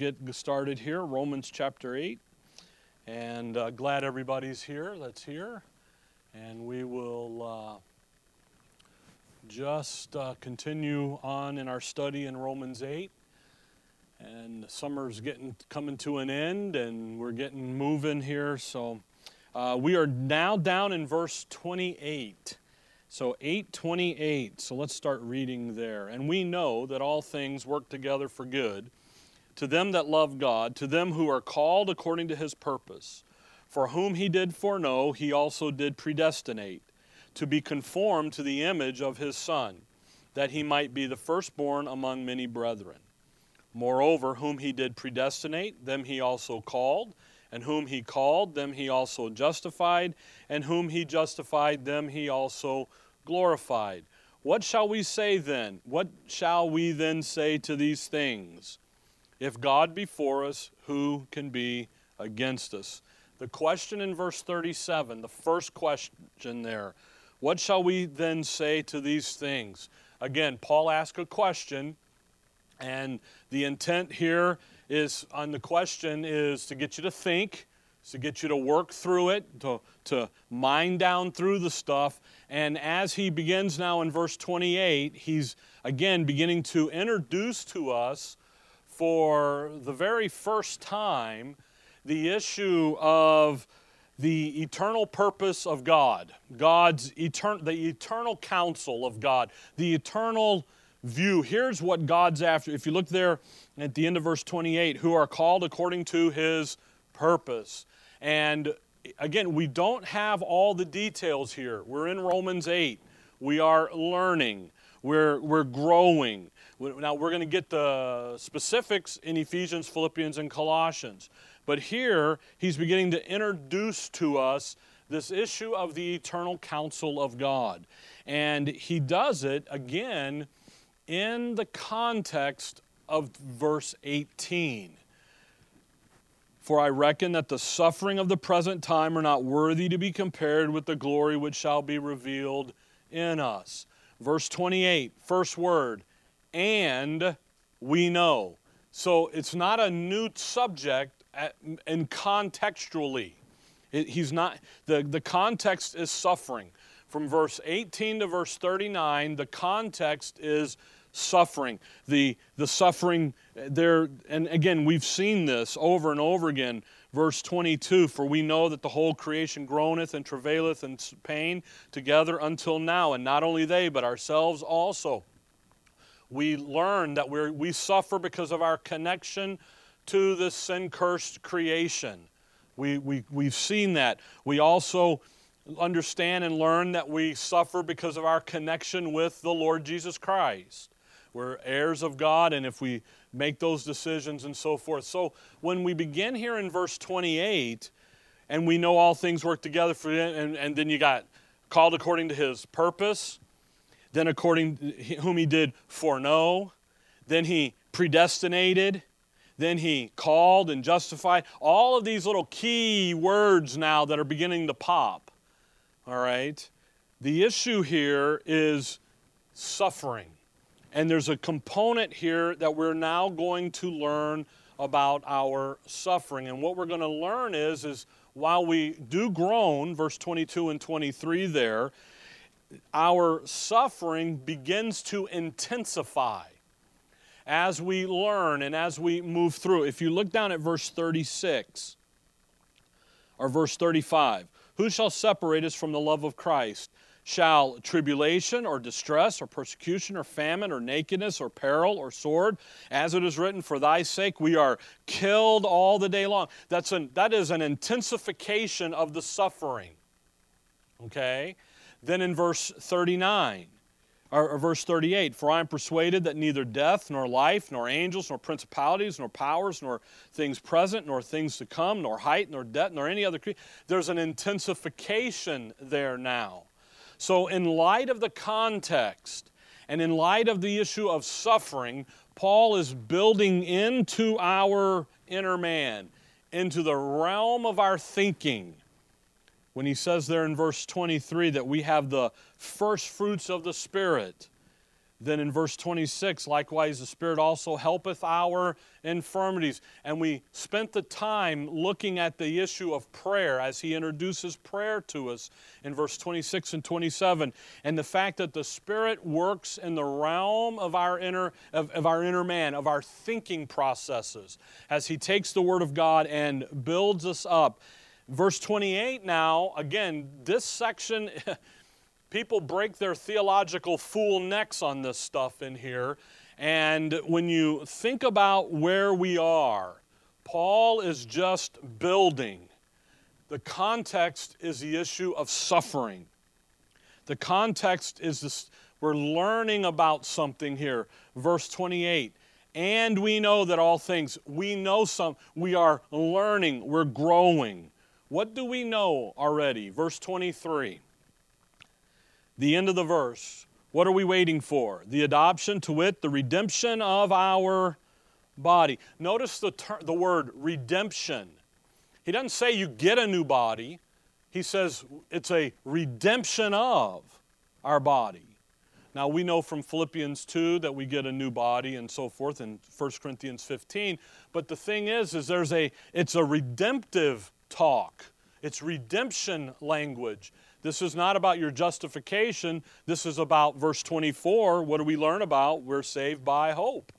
get started here, Romans chapter 8. And uh, glad everybody's here that's here. And we will uh, just uh, continue on in our study in Romans 8. And summer's getting coming to an end, and we're getting moving here. So uh, we are now down in verse 28. So 828. So let's start reading there. And we know that all things work together for good to them that love God, to them who are called according to his purpose. For whom he did foreknow, he also did predestinate to be conformed to the image of his Son, that he might be the firstborn among many brethren. Moreover, whom he did predestinate, them he also called, and whom he called, them he also justified, and whom he justified, them he also glorified. What shall we say then? What shall we then say to these things? If God be for us, who can be against us? The question in verse 37, the first question there, what shall we then say to these things? Again, Paul asked a question, and the intent here is on the question is to get you to think, to get you to work through it, to, to mind down through the stuff. And as he begins now in verse 28, he's again beginning to introduce to us for the very first time the issue of the eternal purpose of God, God's etern- the eternal counsel of God, the eternal view. Here's what God's after. If you look there at the end of verse 28, who are called according to his purpose. And again, we don't have all the details here. We're in Romans 8. We are learning, we're, we're growing. Now, we're going to get the specifics in Ephesians, Philippians, and Colossians. But here, he's beginning to introduce to us this issue of the eternal counsel of God. And he does it again in the context of verse 18. For I reckon that the suffering of the present time are not worthy to be compared with the glory which shall be revealed in us. Verse 28, first word, and we know. So it's not a new subject at, and contextually. It, he's not, the, the context is suffering. From verse 18 to verse 39, the context is suffering. The, the suffering there, and again, we've seen this over and over again. Verse 22 For we know that the whole creation groaneth and travaileth in pain together until now, and not only they, but ourselves also we learn that we we suffer because of our connection to this sin cursed creation. We, we, we've seen that. We also understand and learn that we suffer because of our connection with the Lord Jesus Christ. We're heirs of God, and if we make those decisions and so forth. So when we begin here in verse 28, and we know all things work together for and, and then you got called according to his purpose, then according whom he did foreknow, then he predestinated, then he called and justified. All of these little key words now that are beginning to pop. All right? The issue here is suffering. And there's a component here that we're now going to learn about our suffering. And what we're going to learn is is while we do groan, verse 22 and 23 there, our suffering begins to intensify as we learn and as we move through. If you look down at verse 36 or verse 35, who shall separate us from the love of Christ? Shall tribulation or distress or persecution or famine or nakedness or peril or sword, as it is written, for thy sake we are killed all the day long. That's an, that is an intensification of the suffering. Okay? Then in verse 39, or, verse 38 For I am persuaded that neither death, nor life, nor angels, nor principalities, nor powers, nor things present, nor things to come, nor height, nor depth, nor any other creature. There's an intensification there now. So, in light of the context and in light of the issue of suffering, Paul is building into our inner man, into the realm of our thinking when he says there in verse 23 that we have the first fruits of the Spirit, Then in verse 26, likewise, the Spirit also helpeth our infirmities. And we spent the time looking at the issue of prayer as he introduces prayer to us in verse 26 and 27. And the fact that the Spirit works in the realm of our inner, of, of our inner man, of our thinking processes, as he takes the Word of God and builds us up. Verse 28 now, again, this section. people break their theological fool necks on this stuff in here. And when you think about where we are, Paul is just building. The context is the issue of suffering. The context is this we're learning about something here. Verse 28 and we know that all things we know some we are learning we're growing what do we know already verse 23 the end of the verse. What are we waiting for? The adoption, to wit, the redemption of our body. Notice the, ter- the word redemption. He doesn't say you get a new body, he says it's a redemption of our body. Now we know from Philippians 2 that we get a new body and so forth in 1 Corinthians 15, but the thing is is there's a it's a redemptive talk. It's redemption language. This is not about your justification. This is about verse 24. What do we learn about? We're saved by hope.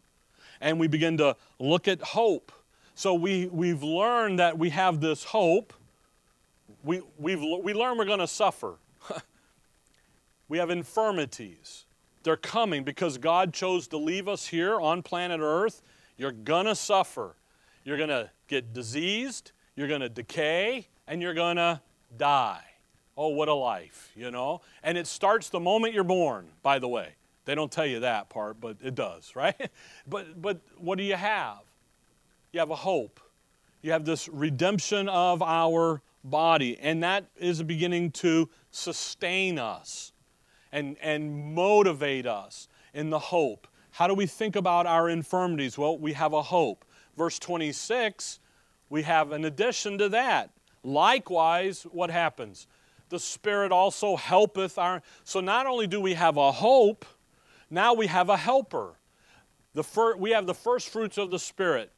And we begin to look at hope. So we, we've learned that we have this hope. We, we've, we learn we're going to suffer. we have infirmities. They're coming because God chose to leave us here on planet Earth. You're going to suffer. You're going to get diseased, you're going to decay, and you're going to die. Oh, what a life, you know? And it starts the moment you're born, by the way. They don't tell you that part, but it does, right? but, but what do you have? You have a hope. You have this redemption of our body, and that is beginning to sustain us and, and motivate us in the hope. How do we think about our infirmities? Well, we have a hope. Verse 26, we have an addition to that. Likewise, what happens? the Spirit also helpeth our. So not only do we have a hope, now we have a helper. The fir, we have the first fruits of the Spirit.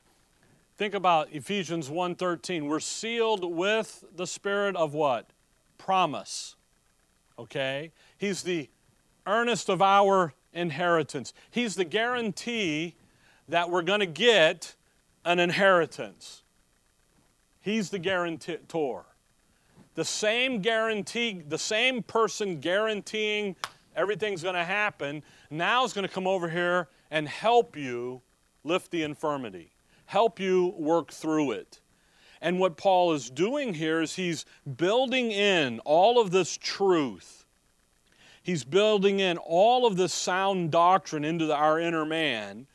Think about Ephesians 1:13. We're sealed with the Spirit of what? Promise. Okay? He's the earnest of our inheritance. He's the guarantee that we're going to get an inheritance. He's the guarantor the same guarantee, the same person guaranteeing everything's going to happen, now is going to come over here and help you lift the infirmity, help you work through it. And what Paul is doing here is he's building in all of this truth. He's building in all of this sound doctrine into the, our inner man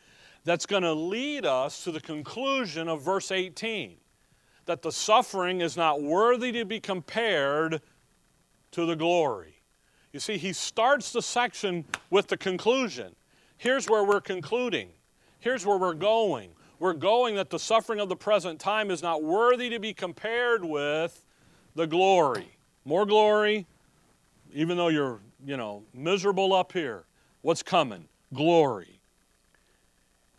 that's going to lead us to the conclusion of verse 18 that the suffering is not worthy to be compared to the glory. You see, he starts the section with the conclusion. Here's where we're concluding. Here's where we're going. We're going that the suffering of the present time is not worthy to be compared with the glory. More glory, even though you're, you know, miserable up here. What's coming? Glory.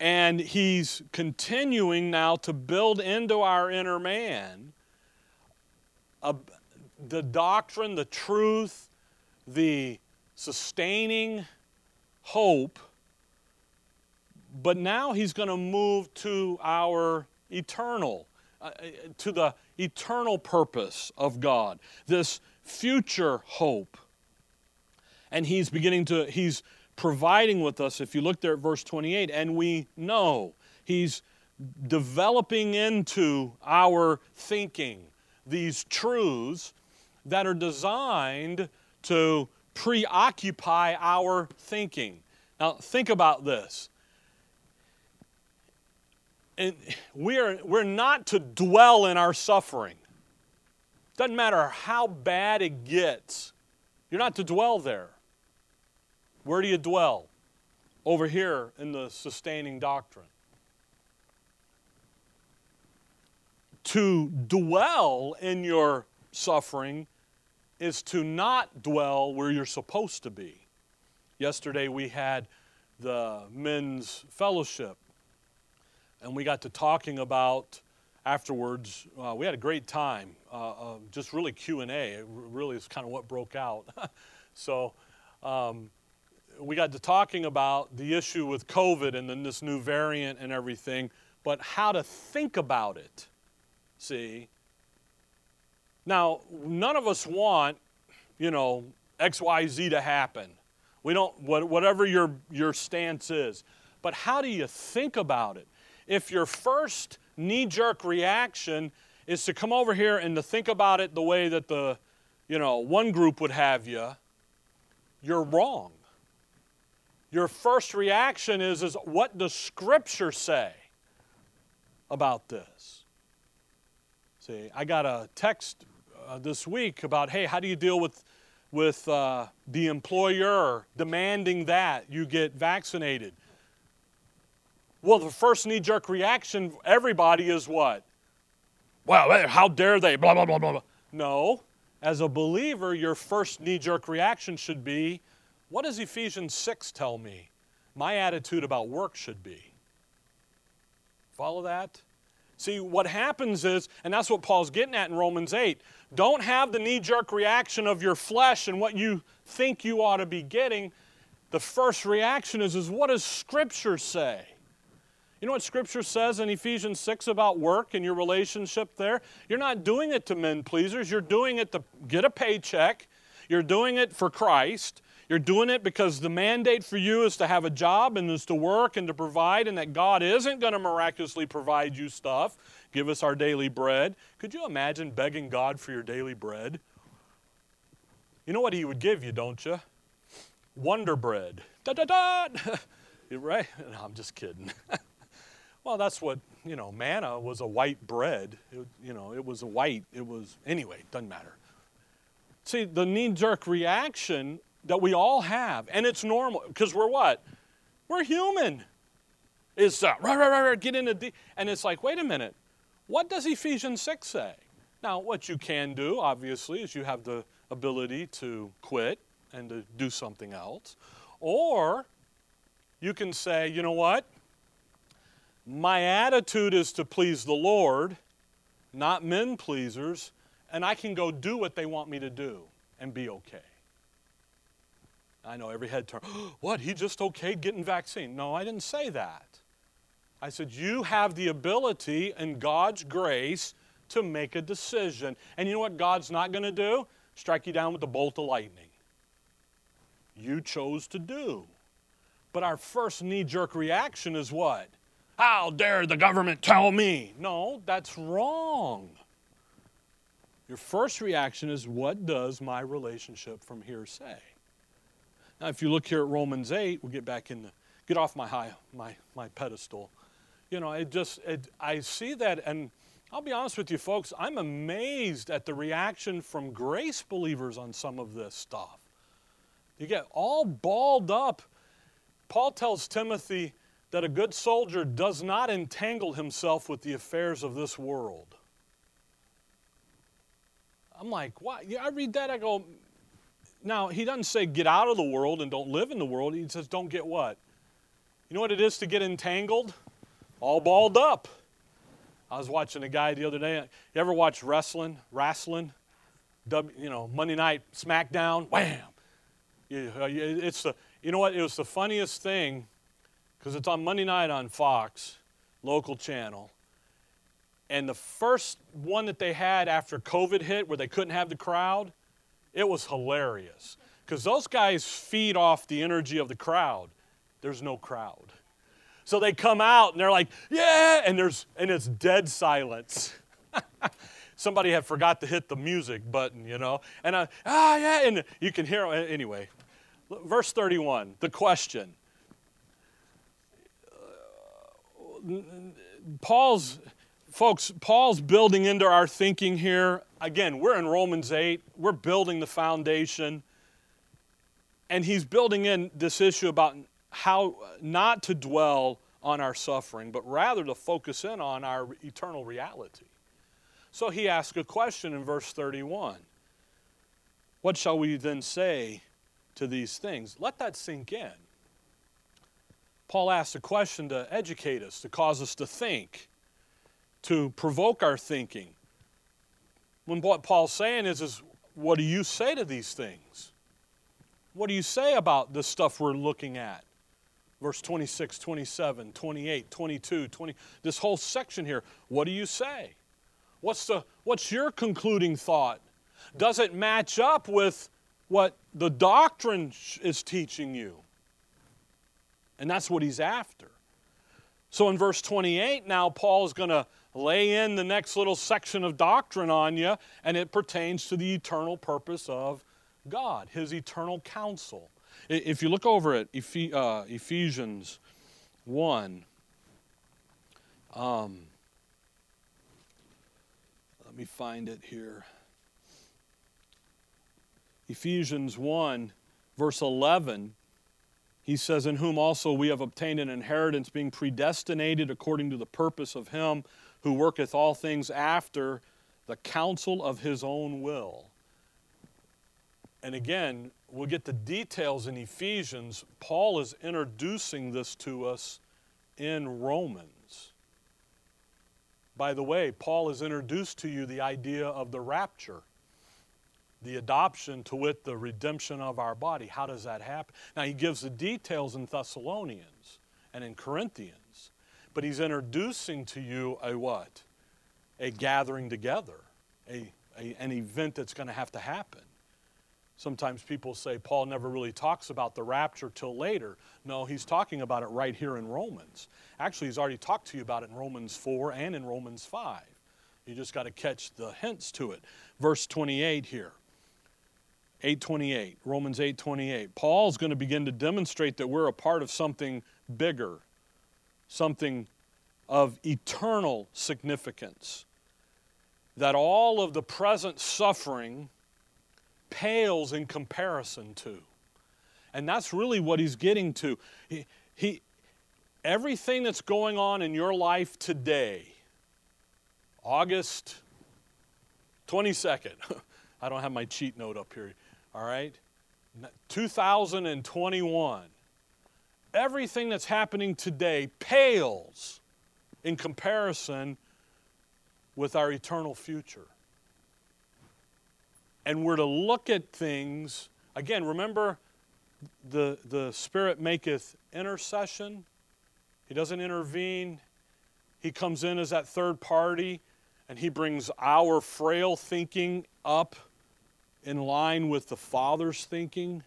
And he's continuing now to build into our inner man a, the doctrine, the truth, the sustaining hope. But now he's going to move to our eternal, uh, to the eternal purpose of God, this future hope. And he's beginning to, he's providing with us, if you look there at verse 28, and we know He's developing into our thinking these truths that are designed to preoccupy our thinking. Now, think about this. And we're, we're not to dwell in our suffering. Doesn't matter how bad it gets, you're not to dwell there. Where do you dwell? Over here in the sustaining doctrine. To dwell in your suffering is to not dwell where you're supposed to be. Yesterday we had the men's fellowship, and we got to talking about afterwards. Uh, we had a great time, uh, uh, just really Q and A. It really is kind of what broke out. so. Um, we got to talking about the issue with COVID and then this new variant and everything, but how to think about it. See? Now, none of us want, you know, XYZ to happen. We don't, whatever your, your stance is. But how do you think about it? If your first knee jerk reaction is to come over here and to think about it the way that the, you know, one group would have you, you're wrong. Your first reaction is, is what does Scripture say about this? See, I got a text uh, this week about, hey, how do you deal with, with uh, the employer demanding that you get vaccinated? Well, the first knee jerk reaction, everybody is what? Well, how dare they? Blah, blah, blah, blah. No. As a believer, your first knee jerk reaction should be, what does Ephesians 6 tell me my attitude about work should be? Follow that? See, what happens is, and that's what Paul's getting at in Romans 8, don't have the knee jerk reaction of your flesh and what you think you ought to be getting. The first reaction is, is what does Scripture say? You know what Scripture says in Ephesians 6 about work and your relationship there? You're not doing it to men pleasers. You're doing it to get a paycheck. You're doing it for Christ. You're doing it because the mandate for you is to have a job and is to work and to provide, and that God isn't going to miraculously provide you stuff. Give us our daily bread. Could you imagine begging God for your daily bread? You know what He would give you, don't you? Wonder bread. Da da da! right? No, I'm just kidding. well, that's what, you know, manna was a white bread. It, you know, it was a white, it was, anyway, doesn't matter. See, the knee jerk reaction that we all have, and it's normal because we're what? We're human. Is uh, right, right, right, get into the, and it's like, wait a minute, what does Ephesians 6 say? Now, what you can do, obviously, is you have the ability to quit and to do something else. Or you can say, you know what? My attitude is to please the Lord, not men pleasers, and I can go do what they want me to do and be okay. I know every head turn. what? He just okayed getting vaccine? No, I didn't say that. I said you have the ability in God's grace to make a decision. And you know what God's not going to do? Strike you down with a bolt of lightning. You chose to do. But our first knee jerk reaction is what? How dare the government tell me? No, that's wrong. Your first reaction is what does my relationship from here say? Now, if you look here at Romans 8, we'll get back in the, get off my high, my, my pedestal. You know, it just, it, I see that, and I'll be honest with you folks, I'm amazed at the reaction from grace believers on some of this stuff. You get all balled up. Paul tells Timothy that a good soldier does not entangle himself with the affairs of this world. I'm like, what? Yeah, I read that, I go, now, he doesn't say get out of the world and don't live in the world. He says don't get what? You know what it is to get entangled? All balled up. I was watching a guy the other day. You ever watch wrestling? Wrestling? You know, Monday night SmackDown. Wham! Uh, it's the, you know what? It was the funniest thing because it's on Monday night on Fox, local channel. And the first one that they had after COVID hit, where they couldn't have the crowd, it was hilarious because those guys feed off the energy of the crowd. There's no crowd. So they come out and they're like, yeah, and there's and it's dead silence. Somebody had forgot to hit the music button, you know, and I, ah, yeah, and you can hear anyway. Verse 31, the question. Paul's folks, Paul's building into our thinking here. Again, we're in Romans 8, we're building the foundation. And he's building in this issue about how not to dwell on our suffering, but rather to focus in on our eternal reality. So he asks a question in verse 31 What shall we then say to these things? Let that sink in. Paul asks a question to educate us, to cause us to think, to provoke our thinking. When what Paul's saying is, is what do you say to these things? What do you say about the stuff we're looking at? Verse 26, 27, 28, 22, 20, this whole section here. What do you say? What's, the, what's your concluding thought? Does it match up with what the doctrine is teaching you? And that's what he's after. So in verse 28, now Paul is going to lay in the next little section of doctrine on you, and it pertains to the eternal purpose of God, His eternal counsel. If you look over at uh, Ephesians 1, um, let me find it here. Ephesians 1, verse 11, he says, In whom also we have obtained an inheritance, being predestinated according to the purpose of Him who worketh all things after the counsel of his own will. And again, we'll get the details in Ephesians. Paul is introducing this to us in Romans. By the way, Paul has introduced to you the idea of the rapture, the adoption, to wit, the redemption of our body. How does that happen? Now, he gives the details in Thessalonians and in Corinthians. But he's introducing to you a what? A gathering together, a, a an event that's going to have to happen. Sometimes people say Paul never really talks about the rapture till later. No, he's talking about it right here in Romans. Actually, he's already talked to you about it in Romans 4 and in Romans 5. You just got to catch the hints to it. Verse 28 here. 828, Romans 828. Paul's going to begin to demonstrate that we're a part of something bigger something of eternal significance. That all of the present suffering pales in comparison to. And that's really what he's getting to. He, he, everything that's going on in your life today, August 22nd, I don't have my cheat note up here, all right? 2021 everything that's happening today pales in comparison with our eternal future. And we're to look at things, again, remember the, the Spirit maketh intercession. He doesn't intervene, He comes in as that third party and He brings our frail thinking up in line with the Father's thinking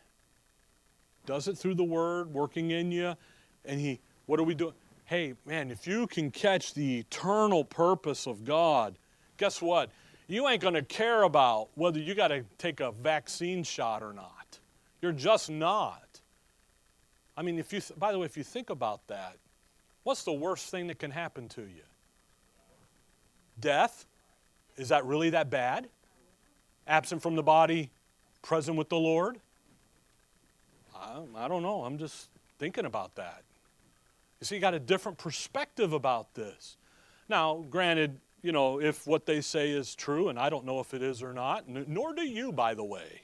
does it through the Word, working in you. And He, what are we doing? Hey, man, if you can catch the eternal purpose of God, guess what? You ain't going to care about whether you got to take a vaccine shot or not. You're just not. I mean, if you, th- by the way, if you think about that, what's the worst thing that can happen to you? Death? Is that really that bad? Absent from the body, present with the Lord? I, I don't know. I'm just thinking about that. You see, you got a different perspective about this. Now, granted, you know, if what they say is true, and I don't know if it is or not, nor do you, by the way.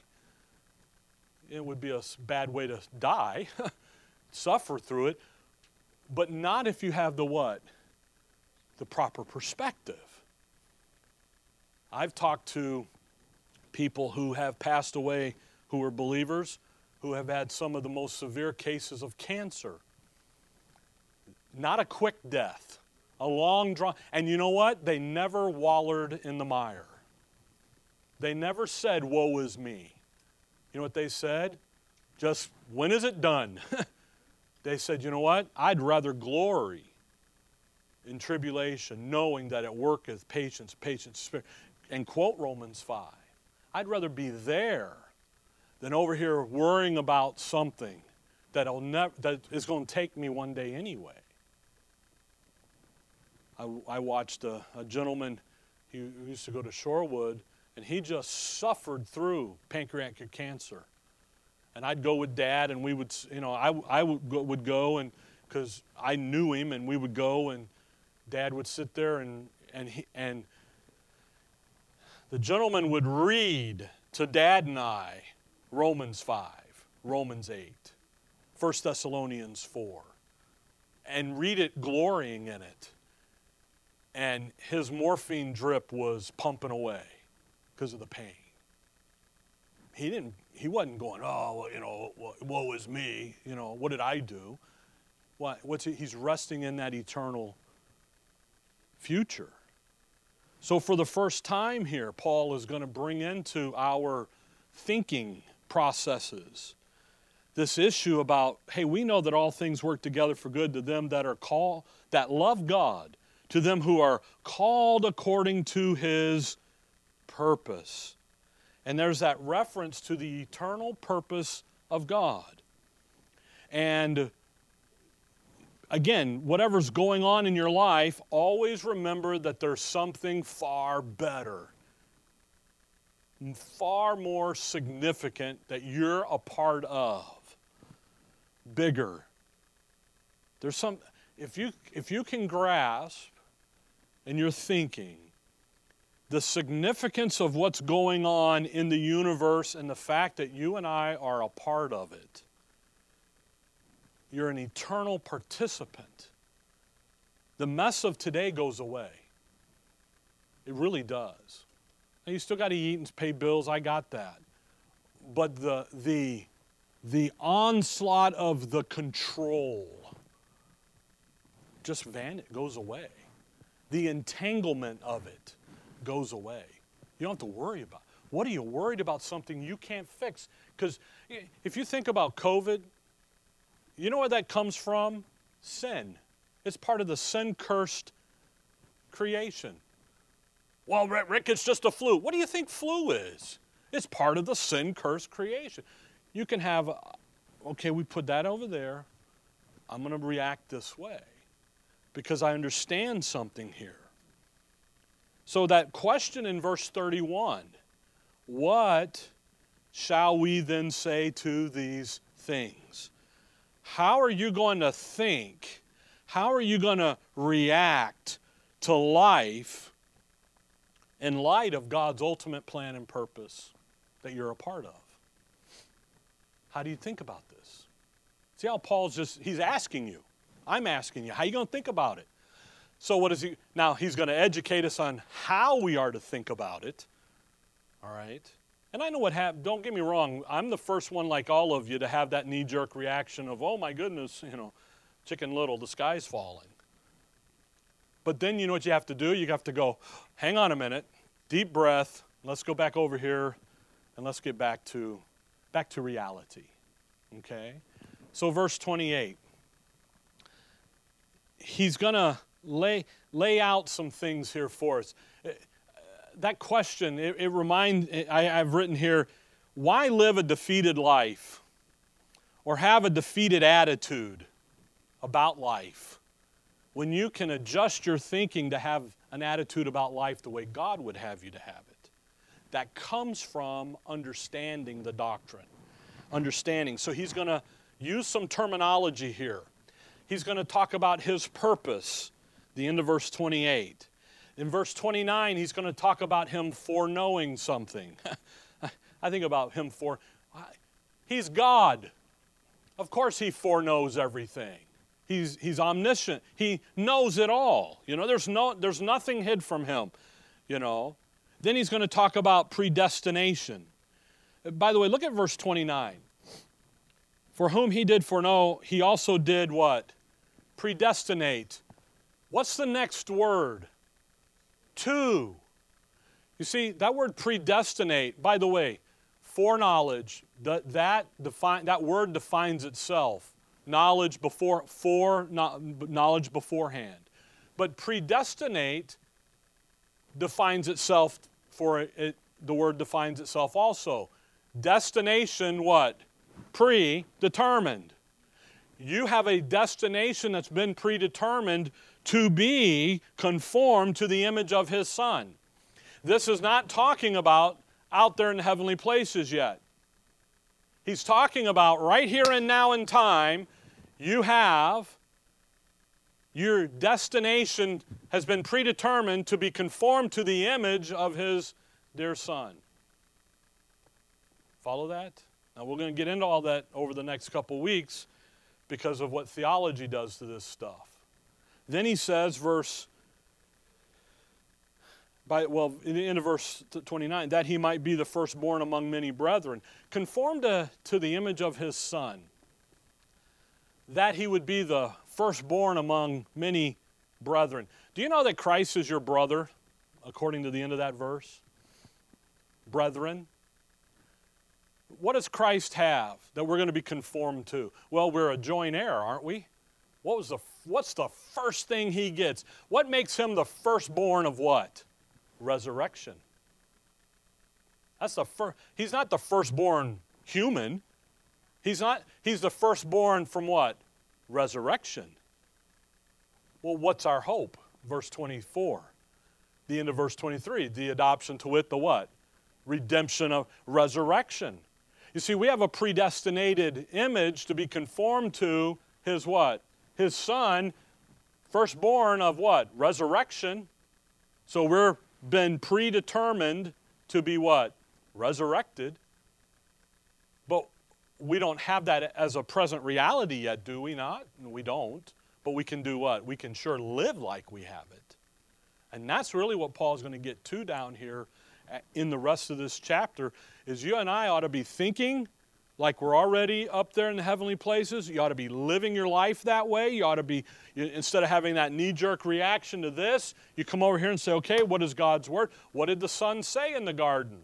It would be a bad way to die, suffer through it, but not if you have the what? The proper perspective. I've talked to people who have passed away who were believers who have had some of the most severe cases of cancer. Not a quick death, a long draw. And you know what? They never wallered in the mire. They never said, Woe is me. You know what they said? Just, when is it done? they said, You know what? I'd rather glory in tribulation, knowing that it worketh patience, patience, spirit. And quote Romans 5. I'd rather be there than over here worrying about something that'll never, that is going to take me one day anyway. I, I watched a, a gentleman who used to go to Shorewood, and he just suffered through pancreatic cancer. And I'd go with dad, and we would, you know, I, I would go, would go and because I knew him, and we would go, and dad would sit there, and, and, he, and the gentleman would read to dad and I Romans 5, Romans 8, 1 Thessalonians 4. and read it glorying in it. And his morphine drip was pumping away because of the pain. He didn't he wasn't going, oh, you know, woe is me, you know, what did I do? What, what's he, he's resting in that eternal future. So, for the first time here, Paul is going to bring into our thinking processes this issue about hey, we know that all things work together for good to them that are called, that love God, to them who are called according to his purpose. And there's that reference to the eternal purpose of God. And again, whatever's going on in your life, always remember that there's something far better, far more significant that you're a part of, bigger. There's some, if you, if you can grasp in your thinking the significance of what's going on in the universe and the fact that you and I are a part of it, you're an eternal participant. The mess of today goes away. It really does. You still got to eat and pay bills, I got that. But the, the, the onslaught of the control just van it goes away. The entanglement of it goes away. You don't have to worry about. What are you worried about something you can't fix? Because if you think about COVID, you know where that comes from? Sin. It's part of the sin cursed creation. Well, Rick, it's just a flu. What do you think flu is? It's part of the sin cursed creation. You can have, okay, we put that over there. I'm going to react this way because I understand something here. So, that question in verse 31 what shall we then say to these things? How are you going to think? How are you going to react to life in light of God's ultimate plan and purpose that you're a part of? How do you think about this? See how Paul's just, he's asking you. I'm asking you. How you going to think about it? So, what is he? Now, he's going to educate us on how we are to think about it. All right? And I know what happened. Don't get me wrong. I'm the first one, like all of you, to have that knee jerk reaction of, oh my goodness, you know, chicken little, the sky's falling. But then you know what you have to do? You have to go, hang on a minute, deep breath, let's go back over here, and let's get back to, back to reality. Okay? So, verse 28. He's going to lay, lay out some things here for us. Uh, that question, it, it reminds, I, I've written here, why live a defeated life or have a defeated attitude about life when you can adjust your thinking to have an attitude about life the way God would have you to have it? That comes from understanding the doctrine. Understanding. So he's going to use some terminology here. He's going to talk about his purpose the end of verse 28. In verse 29, he's going to talk about him foreknowing something. I think about him for, he's God. Of course, he foreknows everything. He's, he's omniscient. He knows it all. You know, there's, no, there's nothing hid from him, you know. Then he's going to talk about predestination. By the way, look at verse 29. For whom he did foreknow, he also did what? Predestinate What's the next word? To. You see, that word predestinate, by the way, foreknowledge, that, that, define, that word defines itself. Knowledge before, for, knowledge beforehand. But predestinate defines itself for it, the word defines itself also. Destination, what? Predetermined. You have a destination that's been predetermined to be conformed to the image of his son. This is not talking about out there in the heavenly places yet. He's talking about right here and now in time, you have your destination has been predetermined to be conformed to the image of his dear son. Follow that? Now we're going to get into all that over the next couple weeks. because of what theology does to this stuff. Then he says, verse by, well, in the end of verse 29, that he might be the firstborn among many brethren, conformed to, to the image of his son, that he would be the firstborn among many brethren. Do you know that Christ is your brother, according to the end of that verse? Brethren. What does Christ have that we're going to be conformed to? Well, we're a joint heir, aren't we? What was the, what's the first thing he gets? What makes him the firstborn of what? Resurrection. That's the first, he's not the firstborn human. He's not, he's the firstborn from what? Resurrection. Well, what's our hope? Verse 24. The end of verse 23. The adoption to wit, the what? Redemption of resurrection. You see, we have a predestinated image to be conformed to his what? His son, firstborn of what? Resurrection. So we're been predetermined to be what? Resurrected. But we don't have that as a present reality yet, do we not? We don't. But we can do what? We can sure live like we have it. And that's really what Paul's going to get to down here uh, in the rest of this chapter is you and I ought to be thinking like we're already up there in the heavenly places. You ought to be living your life that way. You ought to be, instead of having that knee jerk reaction to this, you come over here and say, okay, what is God's word? What did the son say in the garden?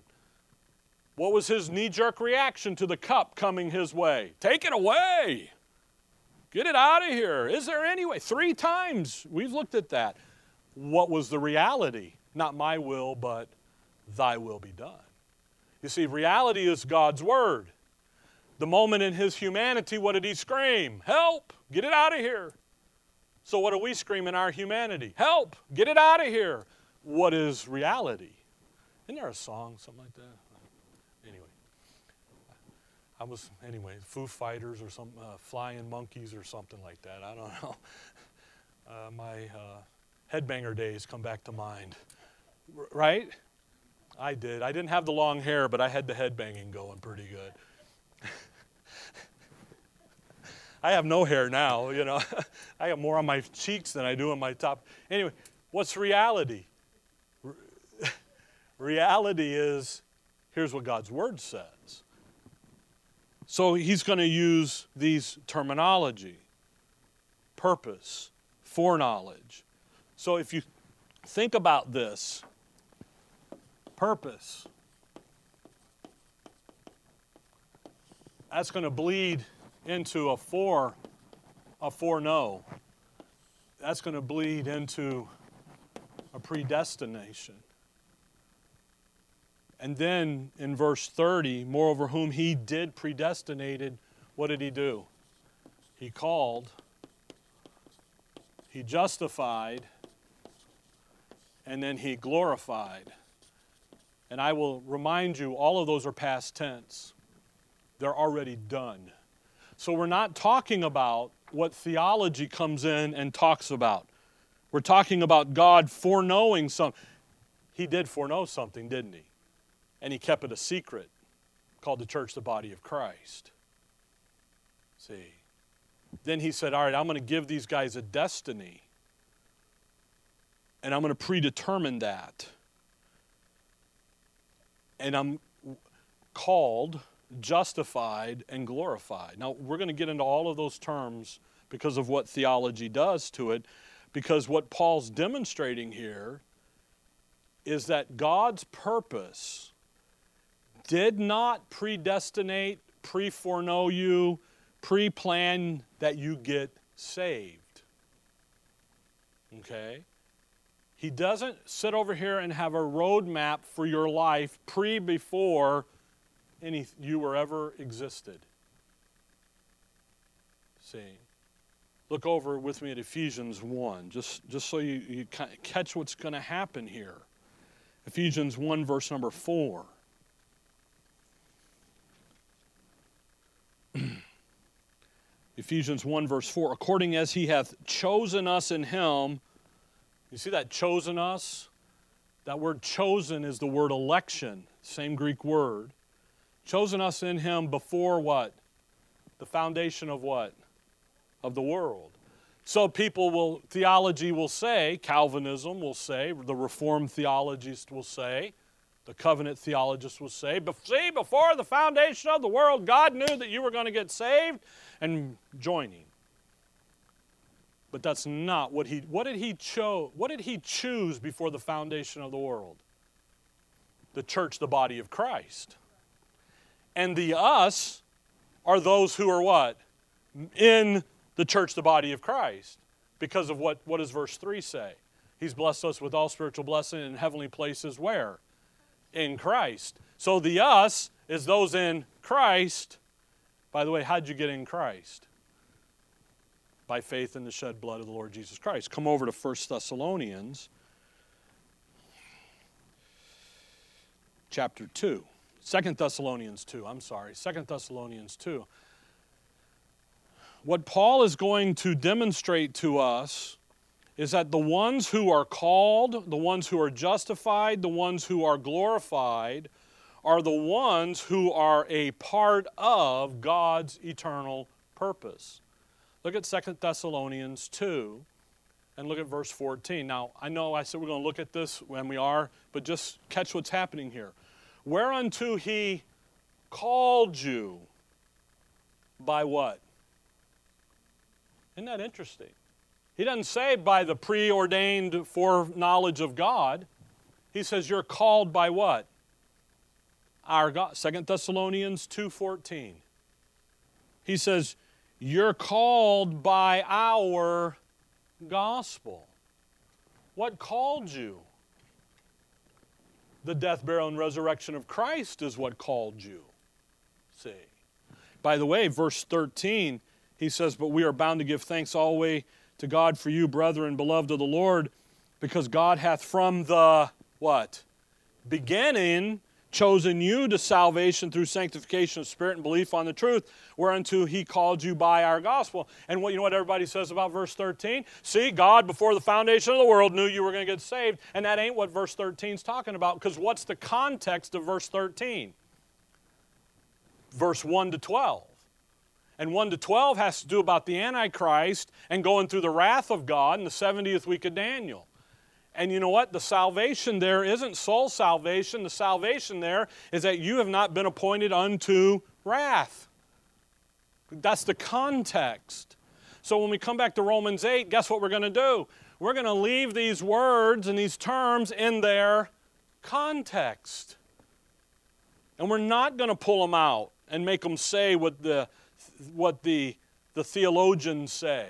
What was his knee jerk reaction to the cup coming his way? Take it away. Get it out of here. Is there any way? Three times we've looked at that. What was the reality? Not my will, but thy will be done. You see, reality is God's word. The moment in his humanity, what did he scream? Help! Get it out of here. So, what do we scream in our humanity? Help! Get it out of here. What is reality? Isn't there a song, something like that? Anyway, I was, anyway, Foo Fighters or some uh, Flying Monkeys or something like that. I don't know. Uh, my uh, headbanger days come back to mind. R- right? I did. I didn't have the long hair, but I had the headbanging going pretty good. I have no hair now, you know. I have more on my cheeks than I do on my top. Anyway, what's reality? reality is here's what God's word says. So he's going to use these terminology purpose, foreknowledge. So if you think about this, purpose, that's going to bleed into a four, a four no, That's going to bleed into a predestination. And then in verse 30, moreover, whom he did predestinated, what did he do? He called, he justified, and then he glorified. And I will remind you, all of those are past tense. They're already done. So we're not talking about what theology comes in and talks about. We're talking about God foreknowing something. He did foreknow something, didn't he? And he kept it a secret, called the church the body of Christ. See. Then he said, All right, I'm going to give these guys a destiny. And I'm going to predetermine that. And I'm called justified, and glorified. Now, we're going to get into all of those terms because of what theology does to it, because what Paul's demonstrating here is that God's purpose did not predestinate, pre foreknow you, pre plan that you get saved. Okay? He doesn't sit over here and have a roadmap for your life pre before any you were ever existed. See. Look over with me at Ephesians 1, just, just so you, you catch what's going to happen here. Ephesians 1, verse number 4. Ephesians 1, verse 4. According as he hath chosen us in him. You see that chosen us? That word chosen is the word election, same Greek word chosen us in him before what? The foundation of what? of the world. So people will, theology will say, Calvinism will say, the Reformed theologists will say, the covenant theologists will say, see, before the foundation of the world, God knew that you were going to get saved and joining. But that's not what he, what did he chose, what did he choose before the foundation of the world? The church, the body of Christ. And the us are those who are what? In the church, the body of Christ. Because of what, what does verse 3 say? He's blessed us with all spiritual blessing in heavenly places where? In Christ. So the us is those in Christ. By the way, how'd you get in Christ? By faith in the shed blood of the Lord Jesus Christ. Come over to 1 Thessalonians chapter 2. 2 Thessalonians 2, I'm sorry, 2 Thessalonians 2 what Paul is going to demonstrate to us is that the ones who are called, the ones who are justified, the ones who are glorified, are the ones who are a part of God's eternal purpose. Look at 2 Thessalonians 2 and look at verse 14. Now, I know I said we're going to look at this when we are, but just catch what's happening here. Whereunto he called you by what? Isn't that interesting? He doesn't say by the preordained foreknowledge of God. He says you're called by what? Our God. 2 Thessalonians 2:14. He says you're called by our gospel. What called you? The death, burial, and resurrection of Christ is what called you. See. By the way, verse 13 he says, But we are bound to give thanks always to God for you, brethren, beloved of the Lord, because God hath from the what? Beginning chosen you to salvation through sanctification of spirit and belief on the truth, whereunto he called you by our gospel. And what you know what everybody says about verse 13? See, God before the foundation of the world knew you were going to get saved, and that ain't what verse 13 is talking about, because what's the context of verse 13? Verse 1 to 12. And 1 to 12 has to do about the Antichrist and going through the wrath of God in the 70th week of Daniel. And you know what? The salvation there isn't soul salvation. The salvation there is that you have not been appointed unto wrath. That's the context. So when we come back to Romans 8, guess what we're going to do? We're going to leave these words and these terms in their context. And we're not going to pull them out and make them say what the what the, the theologians say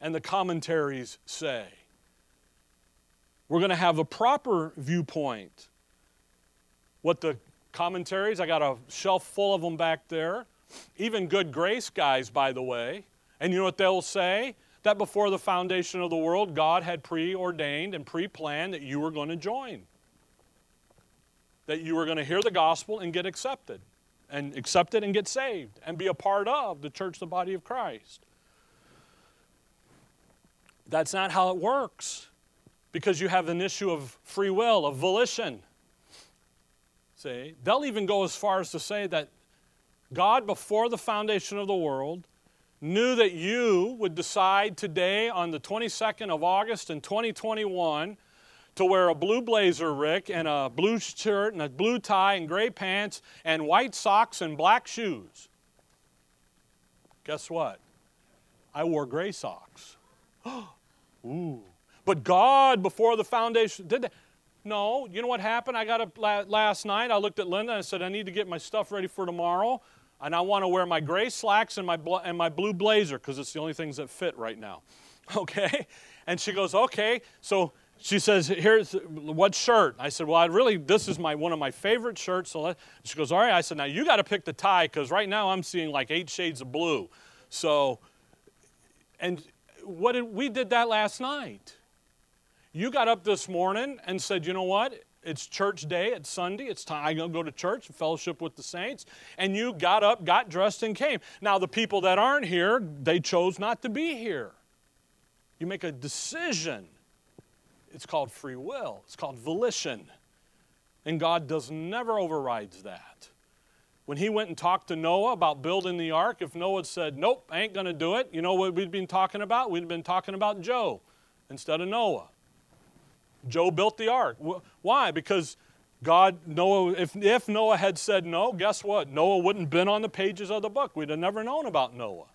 and the commentaries say. We're going to have a proper viewpoint. What the commentaries, I got a shelf full of them back there. Even good grace guys, by the way. And you know what they'll say? That before the foundation of the world, God had preordained and pre planned that you were going to join. That you were going to hear the gospel and get accepted and accept it and get saved and be a part of the church, the body of Christ. That's not how it works because you have an issue of free will, of volition. See, they'll even go as far as to say that God, before the foundation of the world, knew that you would decide today on the 22nd of August in 2021 to wear a blue blazer, Rick, and a blue shirt and a blue tie and gray pants and white socks and black shoes. Guess what? I wore gray socks. Ooh. But God, before the foundation, did that. No, you know what happened? I got up last night. I looked at Linda and I said, I need to get my stuff ready for tomorrow. And I want to wear my gray slacks and my, and my blue blazer because it's the only things that fit right now. Okay? And she goes, Okay. So she says, "Here's what shirt?" I said, "Well, I really this is my one of my favorite shirts." So she goes, "All right." I said, "Now you got to pick the tie because right now I'm seeing like eight shades of blue." So, and what did, we did that last night. You got up this morning and said, "You know what? It's church day. It's Sunday. It's time I'm going to go to church and fellowship with the saints." And you got up, got dressed, and came. Now the people that aren't here, they chose not to be here. You make a decision it's called free will, it's called volition. And God does never overrides that. when he went and talked to Noah about building the ark, if Noah had said, Nope, I ain't going to do it, you know what we'd been talking about? We'd been talking about Joe instead of Noah. Joe built the ark. Why? Because God, Noah, if, if Noah had said no, guess what? Noah wouldn't have been on the pages of the book. We'd have never known about Noah.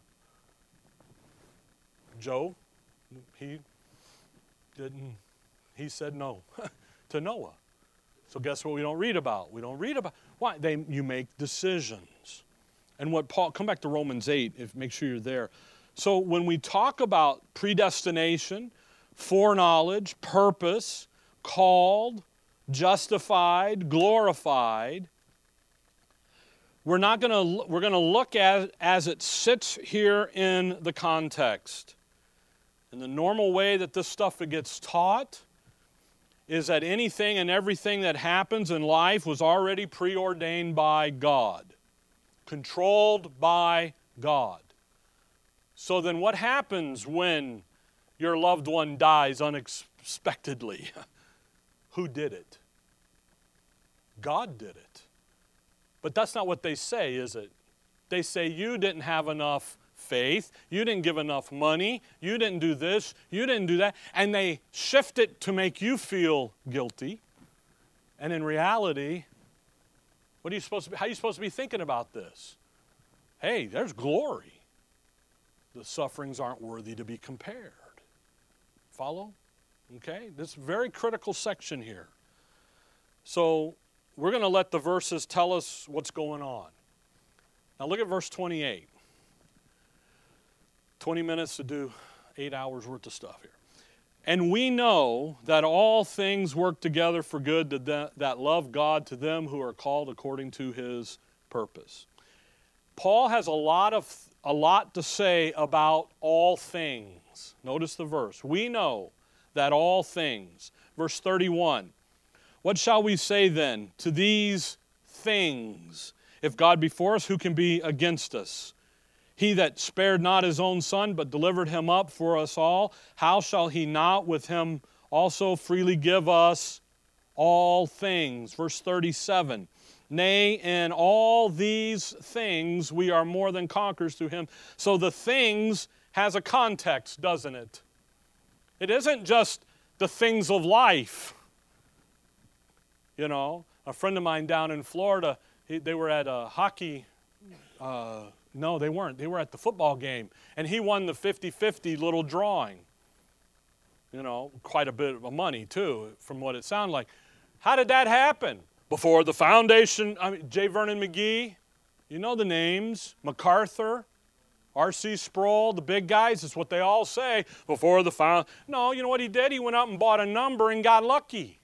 Joe, he didn't, he said no to Noah. So guess what we don't read about? We don't read about why they you make decisions. And what Paul come back to Romans 8 if make sure you're there. So when we talk about predestination, foreknowledge, purpose, called, justified, glorified, we're not going to we're going to look at it as it sits here in the context. In the normal way that this stuff gets taught, is that anything and everything that happens in life was already preordained by God, controlled by God. So then, what happens when your loved one dies unexpectedly? Who did it? God did it. But that's not what they say, is it? They say you didn't have enough faith. You didn't give enough money. You didn't do this. You didn't do that. And they shift it to make you feel guilty. And in reality, what are you supposed to be, how are you supposed to be thinking about this? Hey, there's glory. The sufferings aren't worthy to be compared. Follow? Okay? This very critical section here. So we're going to let the verses tell us what's going on. Now look at verse 28. 20 minutes to do eight hours worth of stuff here. And we know that all things work together for good to them, that love God to them who are called according to his purpose. Paul has a lot of a lot to say about all things. Notice the verse. We know that all things. Verse 31. What shall we say then to these things? If God be for us, who can be against us? He that spared not his own son, but delivered him up for us all, how shall he not with him also freely give us all things? Verse 37 Nay, in all these things we are more than conquerors through him. So the things has a context, doesn't it? It isn't just the things of life. You know, a friend of mine down in Florida, he, they were at a hockey. Uh, no, they weren't. They were at the football game. And he won the 50 50 little drawing. You know, quite a bit of money, too, from what it sounded like. How did that happen? Before the foundation, I mean, J. Vernon McGee, you know the names, MacArthur, R.C. Sproul, the big guys, it's what they all say before the final. No, you know what he did? He went out and bought a number and got lucky.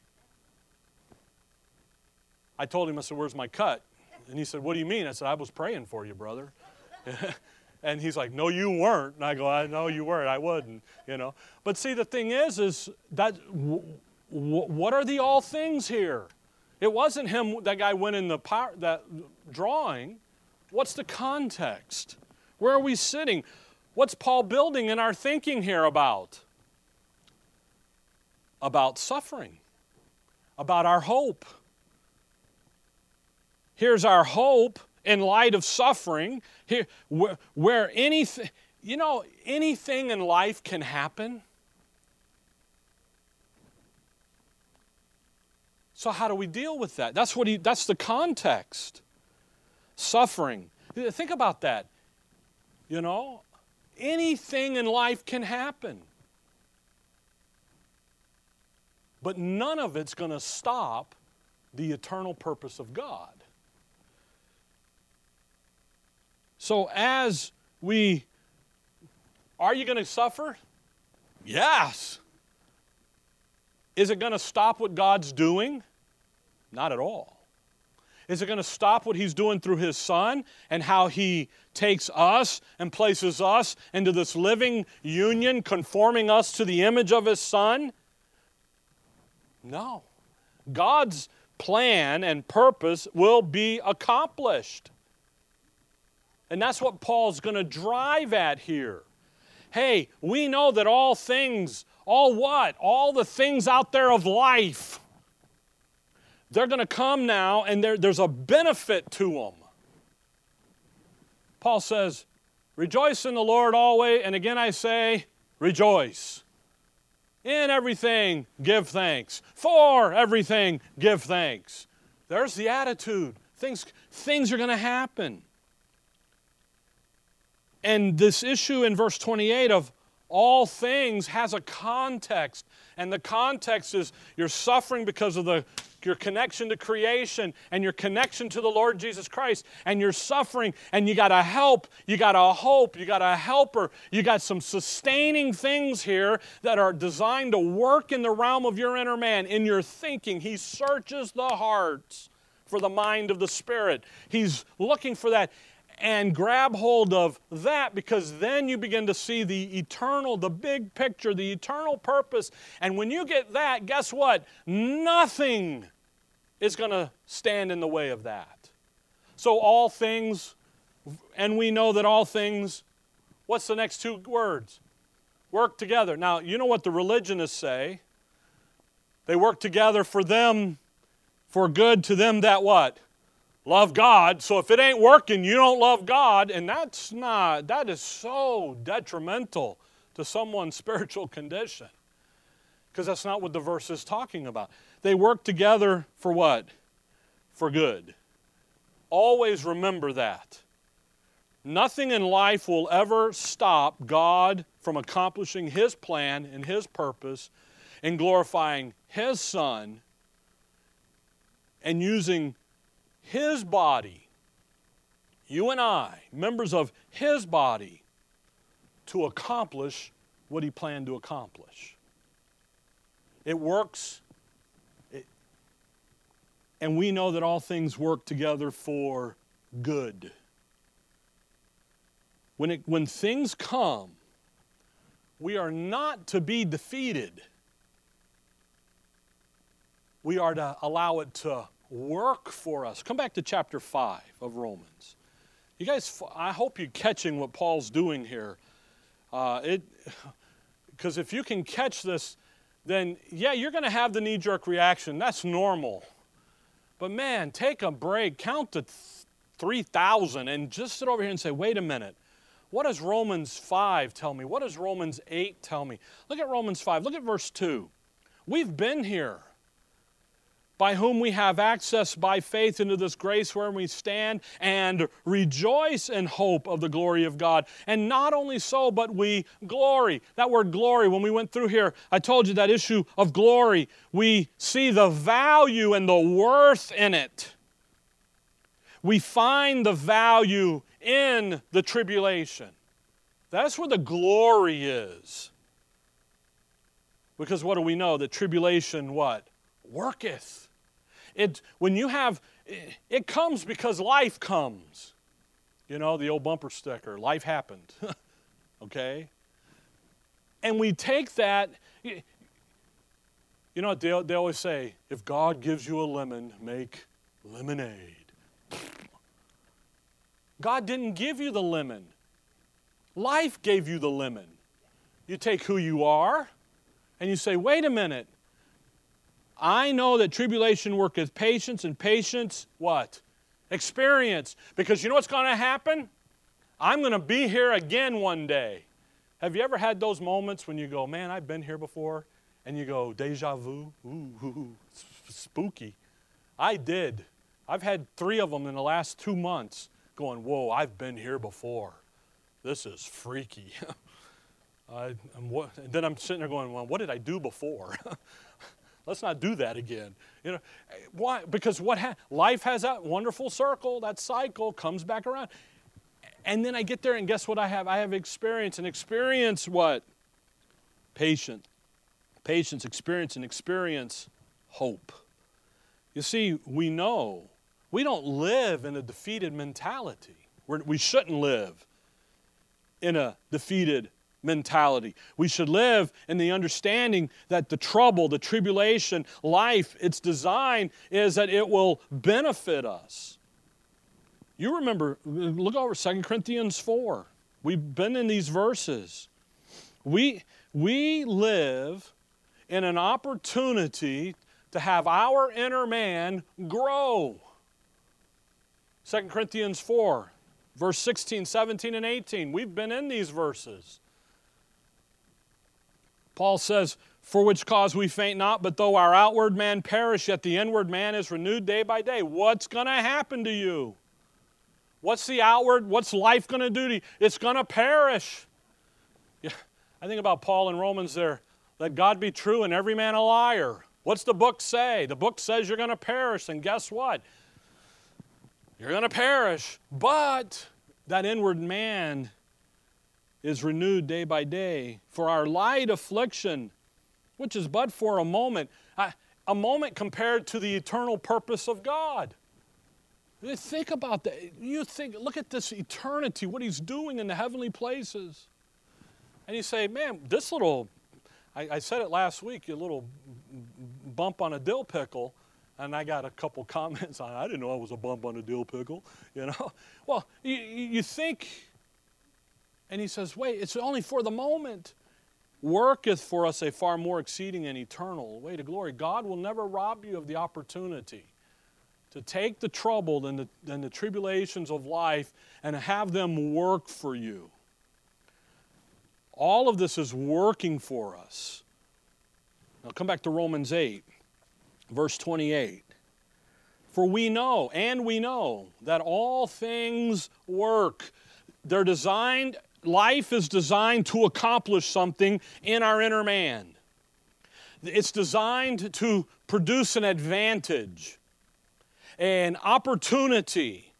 I told him, I said, Where's my cut? And he said, What do you mean? I said, I was praying for you, brother. and he's like, no, you weren't. And I go, I know you weren't. I wouldn't, you know. But see, the thing is, is that what are the all things here? It wasn't him, that guy went in the power, that drawing. What's the context? Where are we sitting? What's Paul building in our thinking here about? About suffering, about our hope. Here's our hope in light of suffering, here, where, where anything, you know, anything in life can happen. So how do we deal with that? That's what he that's the context. Suffering. Think about that. You know, anything in life can happen. But none of it's going to stop the eternal purpose of God. So, as we, are you going to suffer? Yes. Is it going to stop what God's doing? Not at all. Is it going to stop what He's doing through His Son and how He takes us and places us into this living union, conforming us to the image of His Son? No. God's plan and purpose will be accomplished. And that's what Paul's going to drive at here. Hey, we know that all things, all what? All the things out there of life, they're going to come now and there's a benefit to them. Paul says, Rejoice in the Lord always, and again I say, rejoice. In everything, give thanks. For everything, give thanks. There's the attitude. Things, things are going to happen. And this issue in verse 28 of all things has a context. And the context is you're suffering because of the, your connection to creation and your connection to the Lord Jesus Christ. And you're suffering and you got a help, you got a hope, you got a helper, you got some sustaining things here that are designed to work in the realm of your inner man, in your thinking. He searches the hearts for the mind of the Spirit. He's looking for that and grab hold of that because then you begin to see the eternal, the big picture, the eternal purpose. And when you get that, guess what? Nothing is going to stand in the way of that. So, all things, and we know that all things, what's the next two words? Work together. Now, you know what the religionists say? They work together for them, for good to them that what? Love God. So if it ain't working, you don't love God, and that's not that is so detrimental to someone's spiritual condition. Because that's not what the verse is talking about. They work together for what? For good. Always remember that. Nothing in life will ever stop God from accomplishing His plan and His purpose and glorifying His Son and using his body, you and I, members of His body, to accomplish what He planned to accomplish. It works, it, and we know that all things work together for good. When, it, when things come, we are not to be defeated. We are to allow it to work for us. Come back to chapter 5 of Romans. You guys, I hope you're catching what Paul's doing here. Uh, it, because if you can catch this, then yeah, you're going to have the knee jerk reaction. That's normal. But man, take a break, count to 3,000, and just sit over here and say, wait a minute. What does Romans 5 tell me? What does Romans 8 tell me? Look at Romans 5. Look at verse 2. We've been here by whom we have access by faith into this grace where we stand and rejoice in hope of the glory of God. And not only so, but we glory. That word glory, when we went through here, I told you that issue of glory. We see the value and the worth in it. We find the value in the tribulation. That's where the glory is. Because what do we know? The tribulation what? Worketh. It, when you have, it comes because life comes. You know, the old bumper sticker, life happened. okay? And we take that, you know, they, they always say, if God gives you a lemon, make lemonade. God didn't give you the lemon. Life gave you the lemon. You take who you are and you say, wait a minute, I know that tribulation worketh patience, and patience, what? Experience. Because you know what's going to happen? I'm going to be here again one day. Have you ever had those moments when you go, man, I've been here before? And you go, deja vu? Ooh, ooh, spooky. I did. I've had three of them in the last two months going, whoa, I've been here before. This is freaky. I, am then I'm sitting there going, well, what did I do before? Let's not do that again. You know, why? Because what ha- life has that wonderful circle, that cycle comes back around. And then I get there and guess what I have? I have experience and experience what? Patience. Patience, experience, and experience hope. You see, we know we don't live in a defeated mentality. We're, we should not live in a defeated mentality. We should live in the understanding that the trouble, the tribulation, life, its design is that it will benefit us. You remember, look over 2 Corinthians 4. We've been in these verses. We, we live in an opportunity to have our inner man grow. 2 Corinthians 4 Verse 16, 17, and 18. We've been in these verses. Paul says, For which cause we faint not, but though our outward man perish, yet the inward man is renewed day by day. What's going to happen to you? What's the outward? What's life going to do to you? It's going to perish. Yeah, I think about Paul in Romans there. Let God be true and every man a liar. What's the book say? The book says you're going to perish, and guess what? You're going to perish, but that inward man is renewed day by day. For our light affliction, which is but for a moment, a moment compared to the eternal purpose of God. Think about that. You think, look at this eternity, what He's doing in the heavenly places. And you say, man, this little, I, I said it last week, a little bump on a dill pickle and I got a couple comments on it. I didn't know I was a bump on a dill pickle, you know. Well, you, you think and he says, Wait, it's only for the moment. Worketh for us a far more exceeding and eternal way to glory. God will never rob you of the opportunity to take the trouble and the, and the tribulations of life and have them work for you. All of this is working for us. Now come back to Romans 8, verse 28. For we know, and we know, that all things work. They're designed life is designed to accomplish something in our inner man. It's designed to produce an advantage, an opportunity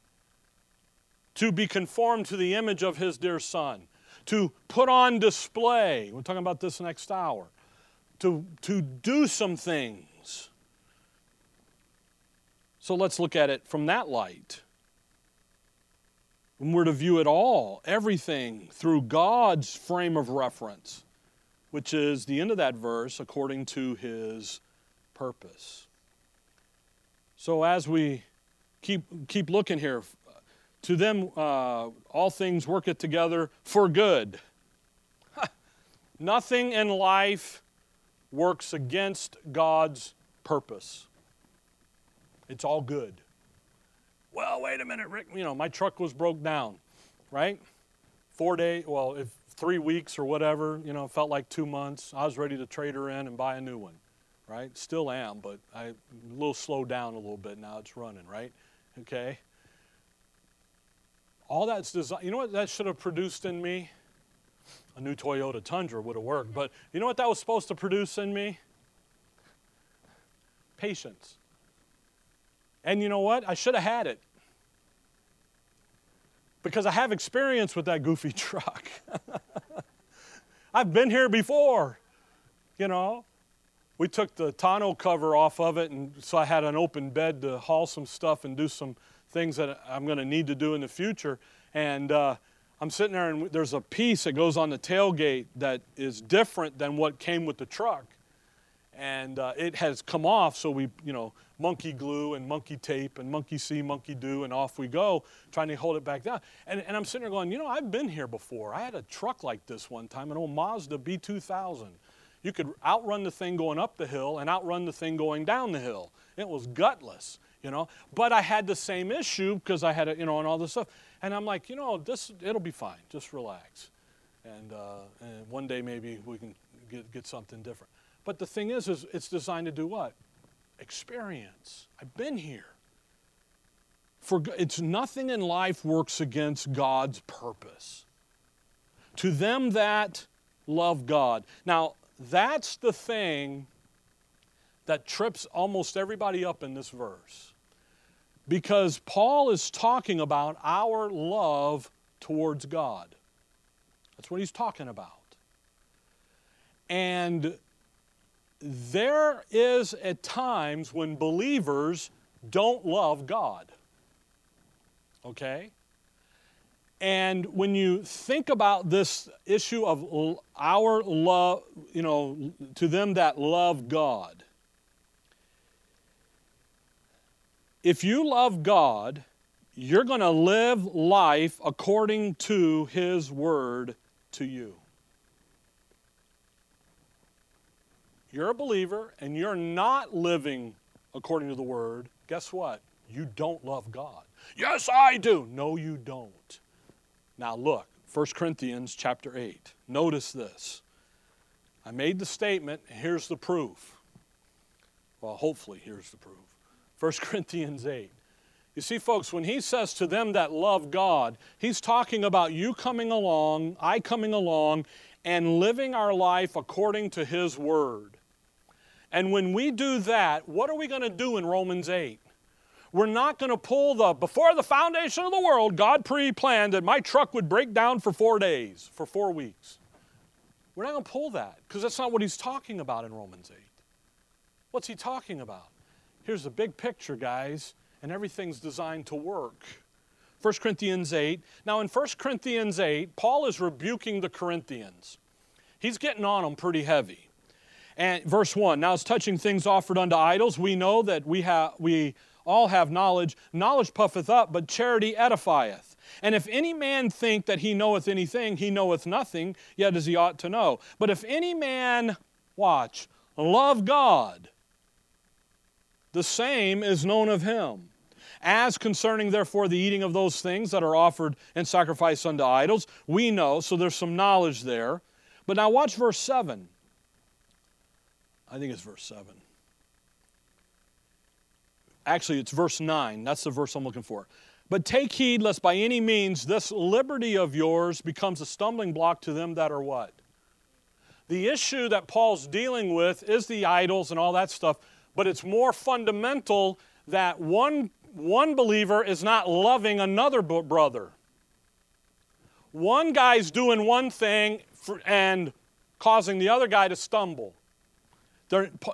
to be conformed to the image of His dear Son, to put on display. We're talking about this next hour. To, to do some things. So let's look at it from that light. And we're to view it all, everything, through God's frame of reference, which is the end of that verse, according to his purpose. So as we keep, keep looking here, to them uh, all things work it together for good. Nothing in life works against God's purpose. It's all good wait a minute, Rick, you know, my truck was broke down, right? Four days, well, if three weeks or whatever, you know, felt like two months. I was ready to trade her in and buy a new one, right? Still am, but I a little slowed down a little bit now. It's running, right? Okay. All that's designed. You know what that should have produced in me? A new Toyota Tundra would have worked, but you know what that was supposed to produce in me? Patience. And you know what? I should have had it. Because I have experience with that goofy truck. I've been here before, you know. We took the tonneau cover off of it, and so I had an open bed to haul some stuff and do some things that I'm going to need to do in the future. And uh, I'm sitting there, and there's a piece that goes on the tailgate that is different than what came with the truck and uh, it has come off. So we, you know, monkey glue and monkey tape and monkey see, monkey do, and off we go, trying to hold it back down. And, and I'm sitting there going, you know, I've been here before. I had a truck like this one time, an old Mazda B2000. You could outrun the thing going up the hill and outrun the thing going down the hill. It was gutless, you know. But I had the same issue because I had, a, you know, and all this stuff. And I'm like, you know, this it'll be fine. Just relax. And, uh, and one day maybe we can get, get something different. But the thing is, is it's designed to do what? Experience. I've been here. For it's nothing in life works against God's purpose. To them that love God. Now, that's the thing that trips almost everybody up in this verse. Because Paul is talking about our love towards God. That's what he's talking about. And there is at times when believers don't love God. Okay? And when you think about this issue of our love, you know, to them that love God, if you love God, you're going to live life according to His word to you. You're a believer and you're not living according to the word, guess what? You don't love God. Yes, I do. No, you don't. Now look, 1 Corinthians chapter 8. Notice this. I made the statement, and here's the proof. Well, hopefully, here's the proof. 1 Corinthians 8. You see, folks, when he says to them that love God, he's talking about you coming along, I coming along, and living our life according to his word. And when we do that, what are we going to do in Romans 8? We're not going to pull the, before the foundation of the world, God pre planned that my truck would break down for four days, for four weeks. We're not going to pull that because that's not what he's talking about in Romans 8. What's he talking about? Here's the big picture, guys, and everything's designed to work. 1 Corinthians 8. Now, in 1 Corinthians 8, Paul is rebuking the Corinthians. He's getting on them pretty heavy. And verse 1 Now, as touching things offered unto idols, we know that we, have, we all have knowledge. Knowledge puffeth up, but charity edifieth. And if any man think that he knoweth anything, he knoweth nothing, yet as he ought to know. But if any man, watch, love God, the same is known of him. As concerning, therefore, the eating of those things that are offered and sacrificed unto idols, we know, so there's some knowledge there. But now watch verse 7. I think it's verse 7. Actually, it's verse 9. That's the verse I'm looking for. But take heed lest by any means this liberty of yours becomes a stumbling block to them that are what? The issue that Paul's dealing with is the idols and all that stuff, but it's more fundamental that one, one believer is not loving another brother. One guy's doing one thing for, and causing the other guy to stumble.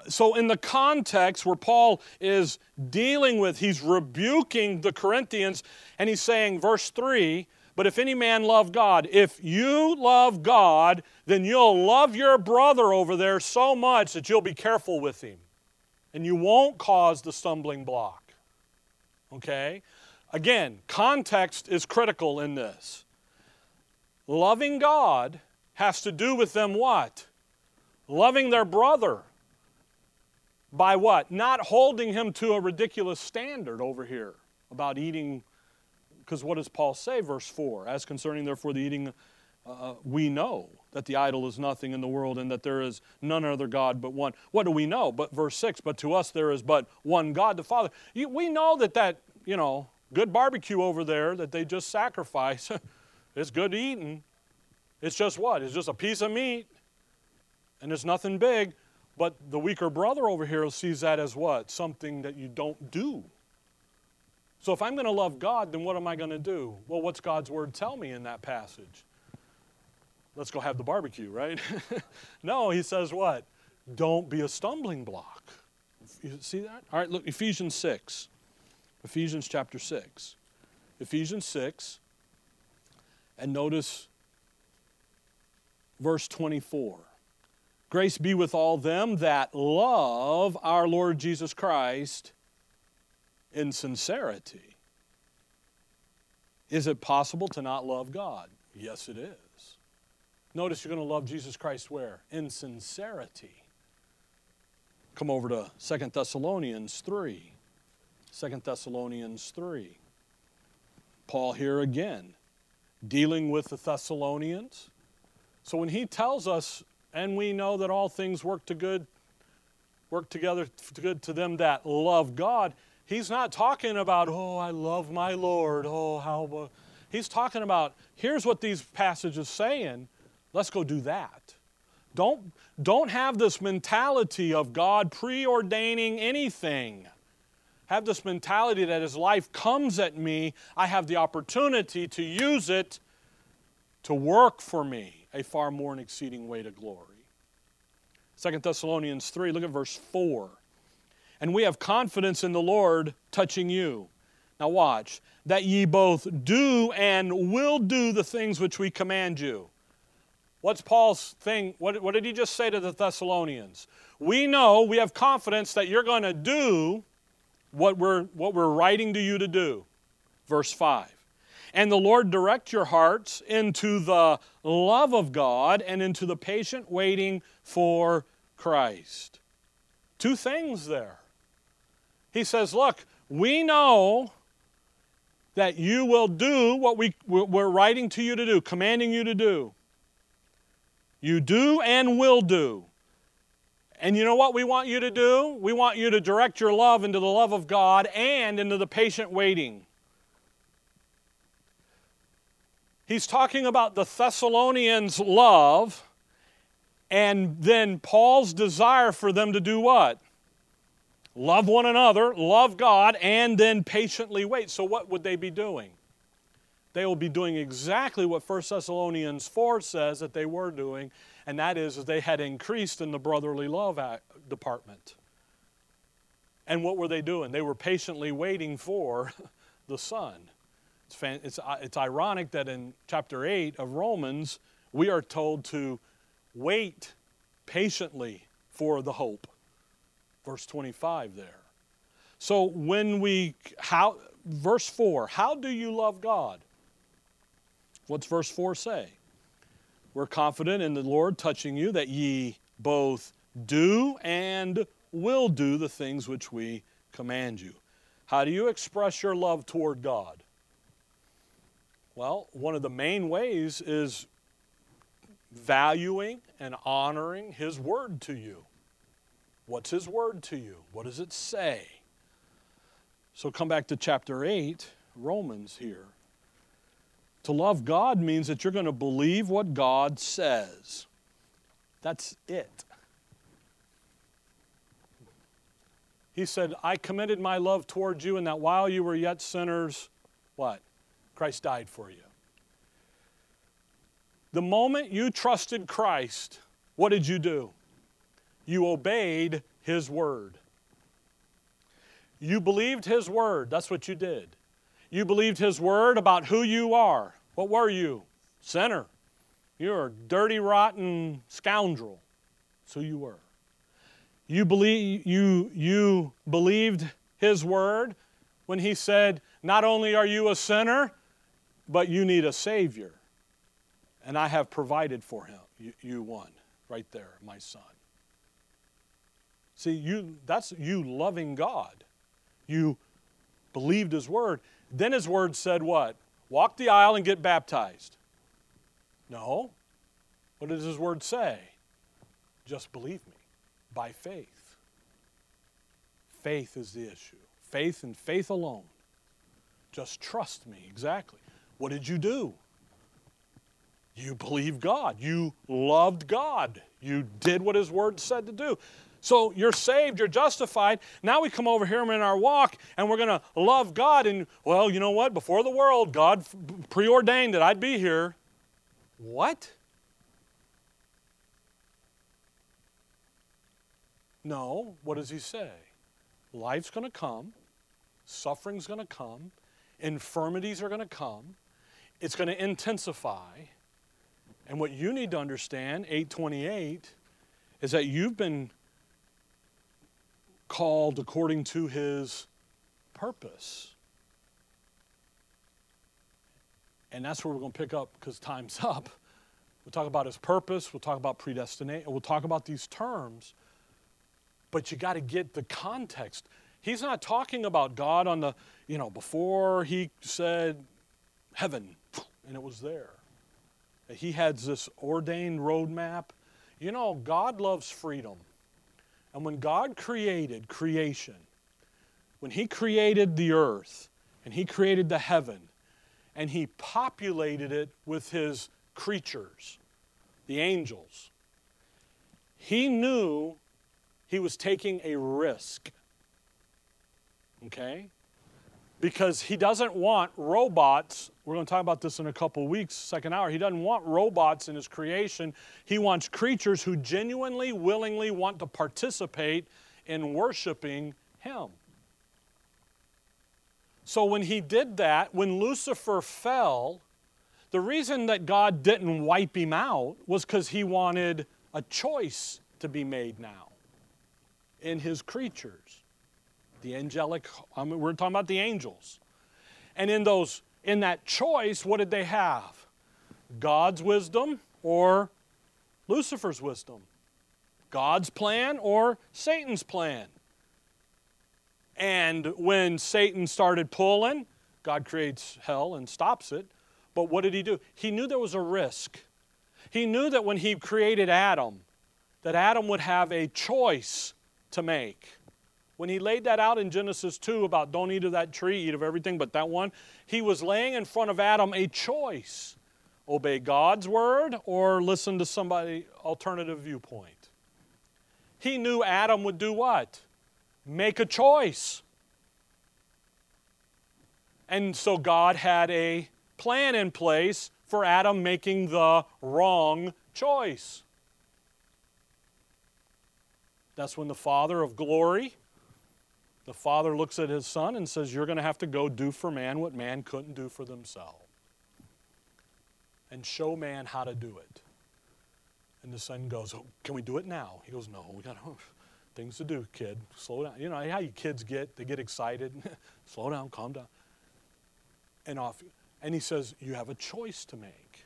So, in the context where Paul is dealing with, he's rebuking the Corinthians, and he's saying, verse 3 But if any man love God, if you love God, then you'll love your brother over there so much that you'll be careful with him. And you won't cause the stumbling block. Okay? Again, context is critical in this. Loving God has to do with them what? Loving their brother. By what? Not holding him to a ridiculous standard over here about eating. Because what does Paul say, verse 4? As concerning, therefore, the eating, uh, uh, we know that the idol is nothing in the world and that there is none other God but one. What do we know? But verse 6, but to us there is but one God, the Father. We know that that, you know, good barbecue over there that they just sacrifice, it's good eating. It's just what? It's just a piece of meat and it's nothing big. But the weaker brother over here sees that as what? Something that you don't do. So if I'm going to love God, then what am I going to do? Well, what's God's word tell me in that passage? Let's go have the barbecue, right? no, he says what? Don't be a stumbling block. You see that? All right, look, Ephesians 6. Ephesians chapter 6. Ephesians 6. And notice verse 24. Grace be with all them that love our Lord Jesus Christ in sincerity. Is it possible to not love God? Yes, it is. Notice you're going to love Jesus Christ where? In sincerity. Come over to Second Thessalonians 3. 2 Thessalonians 3. Paul here again, dealing with the Thessalonians. So when he tells us and we know that all things work to good, work together to good to them that love God. He's not talking about, oh, I love my Lord. Oh, how. He's talking about, here's what these passages saying. Let's go do that. Don't, don't have this mentality of God preordaining anything. Have this mentality that as life comes at me, I have the opportunity to use it to work for me a far more and exceeding way to glory. 2 Thessalonians 3, look at verse 4. And we have confidence in the Lord touching you. Now, watch, that ye both do and will do the things which we command you. What's Paul's thing? What, what did he just say to the Thessalonians? We know, we have confidence that you're going to do what we're, what we're writing to you to do. Verse 5 and the Lord direct your hearts into the love of God and into the patient waiting for Christ. Two things there. He says, Look, we know that you will do what we, we're writing to you to do, commanding you to do. You do and will do. And you know what we want you to do? We want you to direct your love into the love of God and into the patient waiting. He's talking about the Thessalonians' love and then Paul's desire for them to do what? Love one another, love God, and then patiently wait. So, what would they be doing? They will be doing exactly what 1 Thessalonians 4 says that they were doing, and that is they had increased in the brotherly love department. And what were they doing? They were patiently waiting for the Son. It's, it's, uh, it's ironic that in chapter 8 of Romans, we are told to wait patiently for the hope. Verse 25 there. So when we, how, verse 4, how do you love God? What's verse 4 say? We're confident in the Lord touching you that ye both do and will do the things which we command you. How do you express your love toward God? Well, one of the main ways is valuing and honoring His Word to you. What's His Word to you? What does it say? So come back to chapter 8, Romans here. To love God means that you're going to believe what God says. That's it. He said, I committed my love towards you, and that while you were yet sinners, what? Christ died for you. The moment you trusted Christ, what did you do? You obeyed His word. You believed His word. That's what you did. You believed His word about who you are. What were you? Sinner. You're a dirty, rotten scoundrel. That's who you were. You, believe, you, you believed His word when He said, Not only are you a sinner, but you need a Savior. And I have provided for him. You, you one, right there, my son. See, you that's you loving God. You believed his word. Then his word said what? Walk the aisle and get baptized. No. What does his word say? Just believe me by faith. Faith is the issue. Faith and faith alone. Just trust me, exactly. What did you do? You believed God. You loved God. You did what His Word said to do. So you're saved, you're justified. Now we come over here and in our walk and we're going to love God. And, well, you know what? Before the world, God preordained that I'd be here. What? No. What does He say? Life's going to come, suffering's going to come, infirmities are going to come it's going to intensify. And what you need to understand, 828, is that you've been called according to his purpose. And that's where we're going to pick up because time's up. We'll talk about his purpose, we'll talk about predestination, we'll talk about these terms. But you got to get the context. He's not talking about God on the, you know, before he said heaven, and it was there. He had this ordained roadmap. You know, God loves freedom. And when God created creation, when He created the earth and He created the heaven, and He populated it with His creatures, the angels, He knew He was taking a risk. Okay? Because he doesn't want robots. We're going to talk about this in a couple weeks, second hour. He doesn't want robots in his creation. He wants creatures who genuinely, willingly want to participate in worshiping him. So when he did that, when Lucifer fell, the reason that God didn't wipe him out was because he wanted a choice to be made now in his creatures the angelic, I mean, we're talking about the angels. And in those, in that choice, what did they have? God's wisdom or Lucifer's wisdom? God's plan or Satan's plan? And when Satan started pulling, God creates hell and stops it. But what did he do? He knew there was a risk. He knew that when he created Adam, that Adam would have a choice to make. When he laid that out in Genesis 2 about don't eat of that tree, eat of everything but that one, he was laying in front of Adam a choice obey God's word or listen to somebody alternative viewpoint. He knew Adam would do what? Make a choice. And so God had a plan in place for Adam making the wrong choice. That's when the Father of glory, the Father looks at his Son and says, You're going to have to go do for man what man couldn't do for themselves. And show man how to do it. And the son goes, oh, Can we do it now? He goes, No, we got oh, things to do, kid. Slow down. You know how you kids get, they get excited. Slow down, calm down. And off. And he says, You have a choice to make.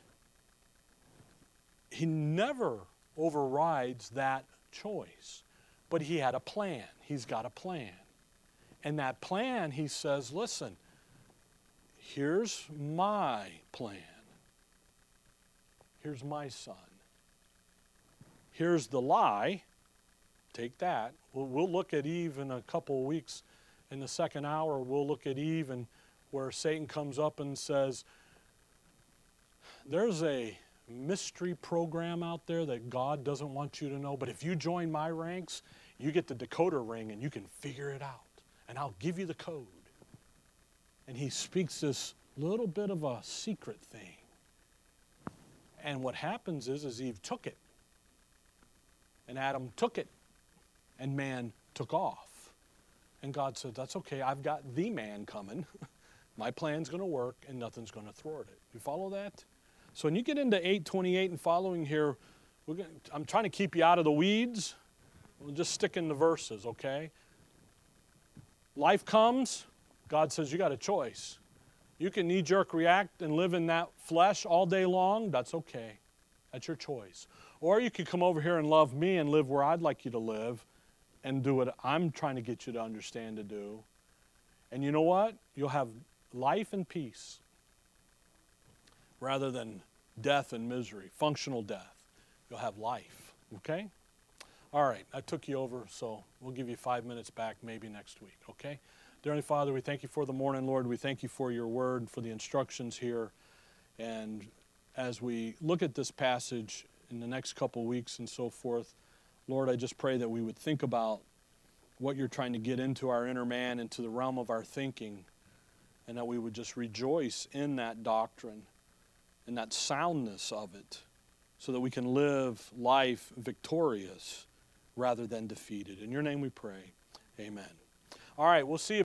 He never overrides that choice, but he had a plan. He's got a plan. And that plan, he says, Listen, here's my plan. Here's my son. Here's the lie. Take that. We'll, we'll look at Eve in a couple of weeks. In the second hour, we'll look at Eve and where Satan comes up and says, There's a mystery program out there that God doesn't want you to know, but if you join my ranks, you get the decoder ring and you can figure it out, and I'll give you the code. And he speaks this little bit of a secret thing. And what happens is, is Eve took it, and Adam took it, and man took off. And God said, That's okay, I've got the man coming. My plan's going to work and nothing's going to thwart it. You follow that? So when you get into 828 and following here, gonna, I'm trying to keep you out of the weeds. We'll just stick in the verses, okay? Life comes, God says you got a choice. You can knee jerk react and live in that flesh all day long, that's okay. That's your choice. Or you could come over here and love me and live where I'd like you to live and do what I'm trying to get you to understand to do. And you know what? You'll have life and peace rather than death and misery, functional death. You'll have life, okay? All right, I took you over, so we'll give you five minutes back maybe next week, okay? Dear Heavenly Father, we thank you for the morning, Lord. We thank you for your word, for the instructions here. And as we look at this passage in the next couple weeks and so forth, Lord, I just pray that we would think about what you're trying to get into our inner man, into the realm of our thinking and that we would just rejoice in that doctrine and that soundness of it so that we can live life victorious rather than defeated. In your name we pray. Amen. All right, we'll see you.